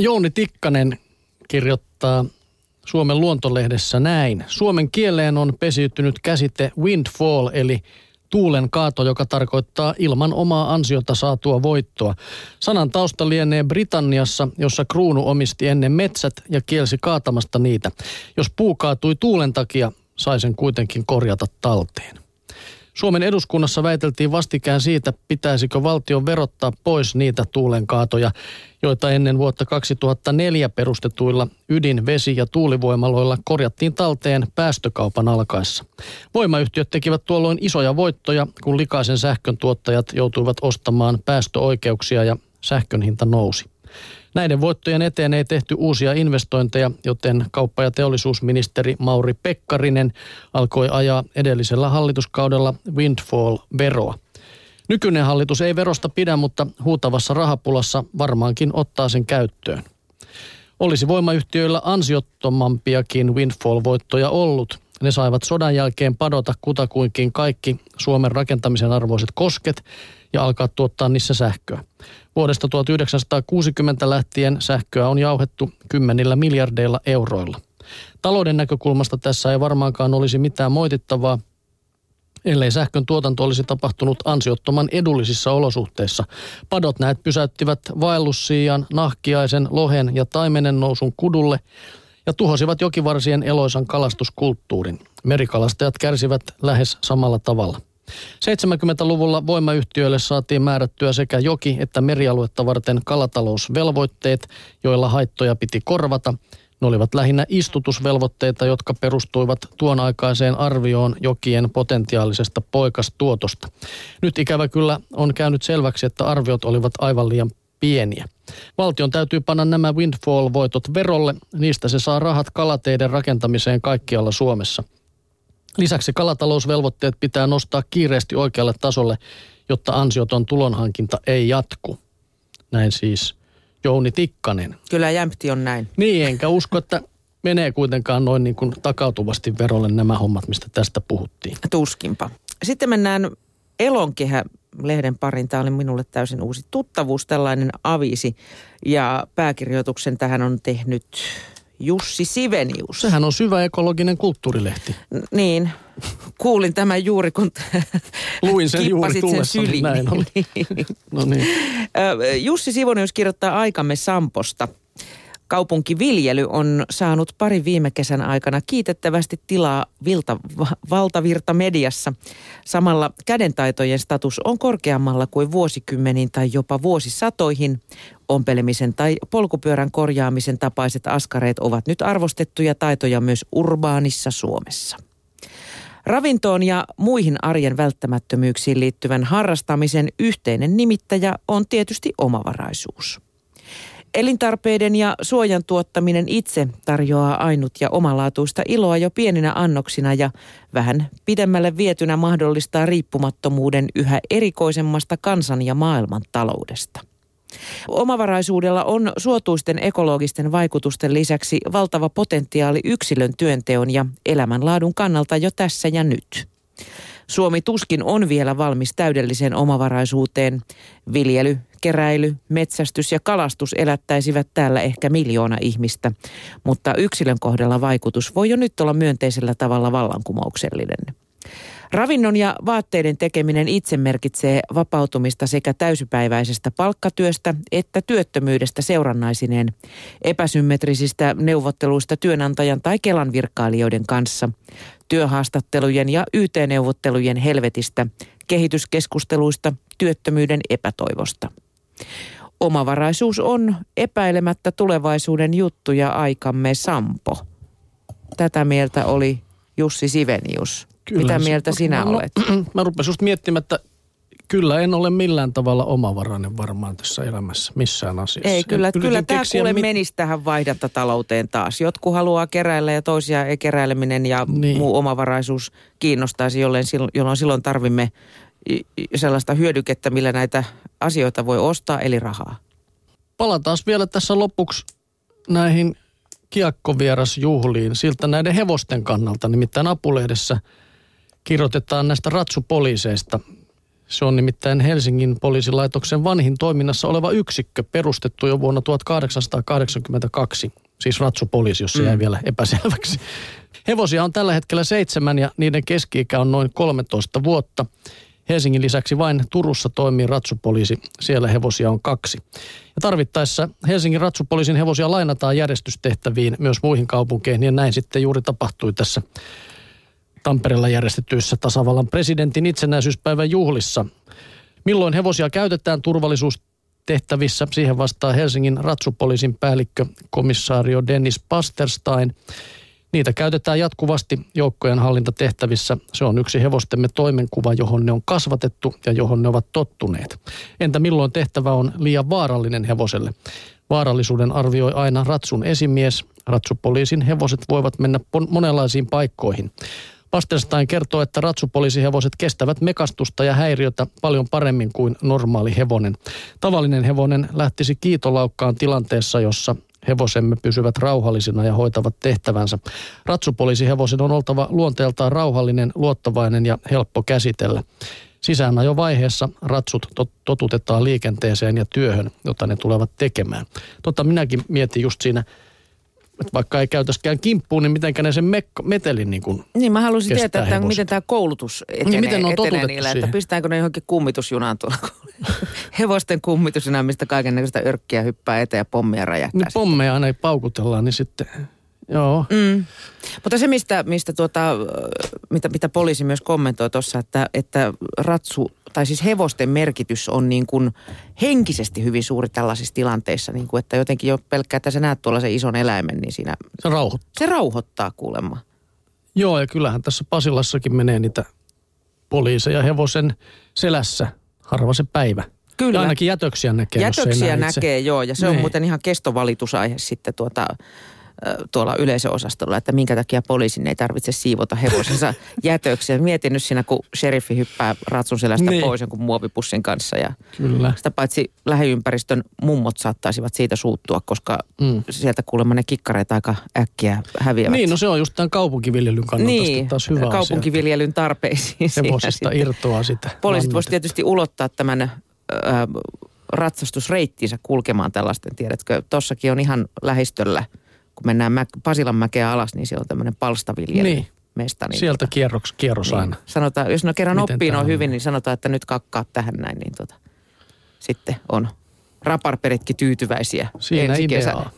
Jouni Tikkanen kirjoittaa Suomen luontolehdessä näin. Suomen kieleen on pesiytynyt käsite windfall eli tuulen kaato, joka tarkoittaa ilman omaa ansiota saatua voittoa. Sanan tausta lienee Britanniassa, jossa kruunu omisti ennen metsät ja kielsi kaatamasta niitä. Jos puu kaatui tuulen takia, sai sen kuitenkin korjata talteen. Suomen eduskunnassa väiteltiin vastikään siitä, pitäisikö valtion verottaa pois niitä tuulenkaatoja, joita ennen vuotta 2004 perustetuilla ydin-, vesi- ja tuulivoimaloilla korjattiin talteen päästökaupan alkaessa. Voimayhtiöt tekivät tuolloin isoja voittoja, kun likaisen sähkön tuottajat joutuivat ostamaan päästöoikeuksia ja sähkön hinta nousi. Näiden voittojen eteen ei tehty uusia investointeja, joten kauppa- ja teollisuusministeri Mauri Pekkarinen alkoi ajaa edellisellä hallituskaudella windfall-veroa. Nykyinen hallitus ei verosta pidä, mutta huutavassa rahapulassa varmaankin ottaa sen käyttöön. Olisi voimayhtiöillä ansiottomampiakin windfall-voittoja ollut. Ne saivat sodan jälkeen padota kutakuinkin kaikki Suomen rakentamisen arvoiset kosket ja alkaa tuottaa niissä sähköä. Vuodesta 1960 lähtien sähköä on jauhettu kymmenillä miljardeilla euroilla. Talouden näkökulmasta tässä ei varmaankaan olisi mitään moitittavaa, ellei sähkön tuotanto olisi tapahtunut ansiottoman edullisissa olosuhteissa. Padot näet pysäyttivät vaellussiian, nahkiaisen, lohen ja taimenen nousun kudulle ja tuhosivat jokivarsien eloisan kalastuskulttuurin. Merikalastajat kärsivät lähes samalla tavalla. 70-luvulla voimayhtiöille saatiin määrättyä sekä joki- että merialuetta varten kalatalousvelvoitteet, joilla haittoja piti korvata. Ne olivat lähinnä istutusvelvoitteita, jotka perustuivat tuon aikaiseen arvioon jokien potentiaalisesta poikastuotosta. Nyt ikävä kyllä on käynyt selväksi, että arviot olivat aivan liian pieniä. Valtion täytyy panna nämä windfall-voitot verolle. Niistä se saa rahat kalateiden rakentamiseen kaikkialla Suomessa – Lisäksi kalatalousvelvoitteet pitää nostaa kiireesti oikealle tasolle, jotta ansioton tulonhankinta ei jatku. Näin siis Jouni Tikkanen. Kyllä jämpti on näin. Niin, enkä usko, että menee kuitenkaan noin niin kuin takautuvasti verolle nämä hommat, mistä tästä puhuttiin. Tuskinpa. Sitten mennään Elonkehä lehden parin. Tämä oli minulle täysin uusi tuttavuus, tällainen avisi. Ja pääkirjoituksen tähän on tehnyt Jussi Sivenius. Sehän on syvä ekologinen kulttuurilehti. N- niin, kuulin tämän juuri, kun Luin sen juuri sen syliin. Näin oli. no niin. Jussi Sivonius kirjoittaa aikamme Samposta. Kaupunkiviljely on saanut pari viime kesän aikana kiitettävästi tilaa vilta, valtavirta mediassa. Samalla kädentaitojen status on korkeammalla kuin vuosikymmeniin tai jopa vuosisatoihin. Ompelemisen tai polkupyörän korjaamisen tapaiset askareet ovat nyt arvostettuja taitoja myös urbaanissa Suomessa. Ravintoon ja muihin arjen välttämättömyyksiin liittyvän harrastamisen yhteinen nimittäjä on tietysti omavaraisuus. Elintarpeiden ja suojan tuottaminen itse tarjoaa ainut ja omalaatuista iloa jo pieninä annoksina ja vähän pidemmälle vietynä mahdollistaa riippumattomuuden yhä erikoisemmasta kansan ja maailman taloudesta. Omavaraisuudella on suotuisten ekologisten vaikutusten lisäksi valtava potentiaali yksilön työnteon ja elämänlaadun kannalta jo tässä ja nyt. Suomi tuskin on vielä valmis täydelliseen omavaraisuuteen. Viljely, keräily, metsästys ja kalastus elättäisivät täällä ehkä miljoona ihmistä, mutta yksilön kohdalla vaikutus voi jo nyt olla myönteisellä tavalla vallankumouksellinen. Ravinnon ja vaatteiden tekeminen itse merkitsee vapautumista sekä täysipäiväisestä palkkatyöstä että työttömyydestä seurannaisineen, epäsymmetrisistä neuvotteluista työnantajan tai Kelan virkailijoiden kanssa, työhaastattelujen ja YT-neuvottelujen helvetistä, kehityskeskusteluista, työttömyyden epätoivosta. Omavaraisuus on epäilemättä tulevaisuuden juttu ja aikamme Sampo. Tätä mieltä oli Jussi Sivenius. Kyllä, Mitä mieltä sinä no, olet? Mä rupesin just miettimään, että kyllä en ole millään tavalla omavarainen varmaan tässä elämässä missään asiassa. Ei, kyllä, kyllä tämä kuule mit... menisi tähän vaihdantatallouteen taas. Jotkut haluaa keräillä ja toisia ei keräileminen ja niin. muu omavaraisuus kiinnostaisi, jolloin, jolloin silloin tarvimme sellaista hyödykettä, millä näitä asioita voi ostaa, eli rahaa. Palataan vielä tässä lopuksi näihin kiekkovierasjuhliin siltä näiden hevosten kannalta. Nimittäin Apulehdessä kirjoitetaan näistä ratsupoliiseista. Se on nimittäin Helsingin poliisilaitoksen vanhin toiminnassa oleva yksikkö, perustettu jo vuonna 1882. Siis ratsupoliisi, jos se jäi mm. vielä epäselväksi. Hevosia on tällä hetkellä seitsemän ja niiden keski-ikä on noin 13 vuotta. Helsingin lisäksi vain Turussa toimii ratsupoliisi, siellä hevosia on kaksi. Ja tarvittaessa Helsingin ratsupoliisin hevosia lainataan järjestystehtäviin myös muihin kaupunkeihin ja näin sitten juuri tapahtui tässä Tampereella järjestetyissä tasavallan presidentin itsenäisyyspäivän juhlissa. Milloin hevosia käytetään turvallisuustehtävissä, siihen vastaa Helsingin ratsupoliisin päällikkö komissaario Dennis Pasterstein. Niitä käytetään jatkuvasti joukkojen hallintatehtävissä. Se on yksi hevostemme toimenkuva, johon ne on kasvatettu ja johon ne ovat tottuneet. Entä milloin tehtävä on liian vaarallinen hevoselle? Vaarallisuuden arvioi aina ratsun esimies. Ratsupoliisin hevoset voivat mennä monenlaisiin paikkoihin. Pasterstein kertoo, että ratsupoliisihevoset kestävät mekastusta ja häiriötä paljon paremmin kuin normaali hevonen. Tavallinen hevonen lähtisi kiitolaukkaan tilanteessa, jossa hevosemme pysyvät rauhallisina ja hoitavat tehtävänsä. Ratsupoliisihevosen on oltava luonteeltaan rauhallinen, luottavainen ja helppo käsitellä. vaiheessa ratsut totutetaan liikenteeseen ja työhön, jota ne tulevat tekemään. Totta minäkin mietin just siinä että vaikka ei käytäskään kimppuun, niin miten ne sen mekko, metelin niin kuin Niin mä haluaisin tietää, että miten tämä koulutus etenee, niin miten on etenee niillä, siihen? että pistääkö ne johonkin kummitusjunaan tuolla hevosten kummitusjunaan, mistä kaiken näköistä örkkiä hyppää eteen ja pommia räjähtää. Niin pommeja aina ei paukutellaan, niin sitten Joo. Mm. Mutta se, mistä, mistä tuota, mitä, mitä poliisi myös kommentoi tuossa, että, että ratsu, tai siis hevosten merkitys on niin kuin henkisesti hyvin suuri tällaisissa tilanteissa, niin kuin, että jotenkin jo pelkkää, että sä näet tuolla sen ison eläimen, niin siinä... Se rauhoittaa. Se rauhoittaa kuulemma. Joo, ja kyllähän tässä Pasilassakin menee niitä poliiseja hevosen selässä harva se päivä. Kyllä. Ja ainakin jätöksiä näkee. Jätöksiä näkee, joo. Ja se ne. on niin. muuten ihan kestovalitusaihe sitten tuota tuolla yleisöosastolla, että minkä takia poliisin ei tarvitse siivota hevosensa jätöksiä. Mietin nyt siinä, kun sheriffi hyppää ratsun selästä niin. pois jonkun muovipussin kanssa. Ja Kyllä. Sitä paitsi lähiympäristön mummot saattaisivat siitä suuttua, koska mm. sieltä kuulemma ne kikkareet aika äkkiä häviävät. Niin, no se on just tämän kaupunkiviljelyn kannalta niin, taas hyvä kaupunkiviljelyn asia. tarpeisiin. Hevosista irtoaa sitä. Poliisit voisivat tietysti ulottaa tämän äh, ratsastusreittinsä kulkemaan tällaisten, tiedätkö. Tossakin on ihan lähistöllä – kun mennään Mä, Pasilan mäkeä alas, niin siellä on tämmöinen palstaviljely. Niin. Mesta, niin Sieltä tota, kierroks, kierros niin. aina. Sanotaan, jos no kerran Miten oppii on hyvin, niin sanotaan, että nyt kakkaa tähän näin, niin tota, sitten on raparperitkin tyytyväisiä Siinä ensi, kesänä,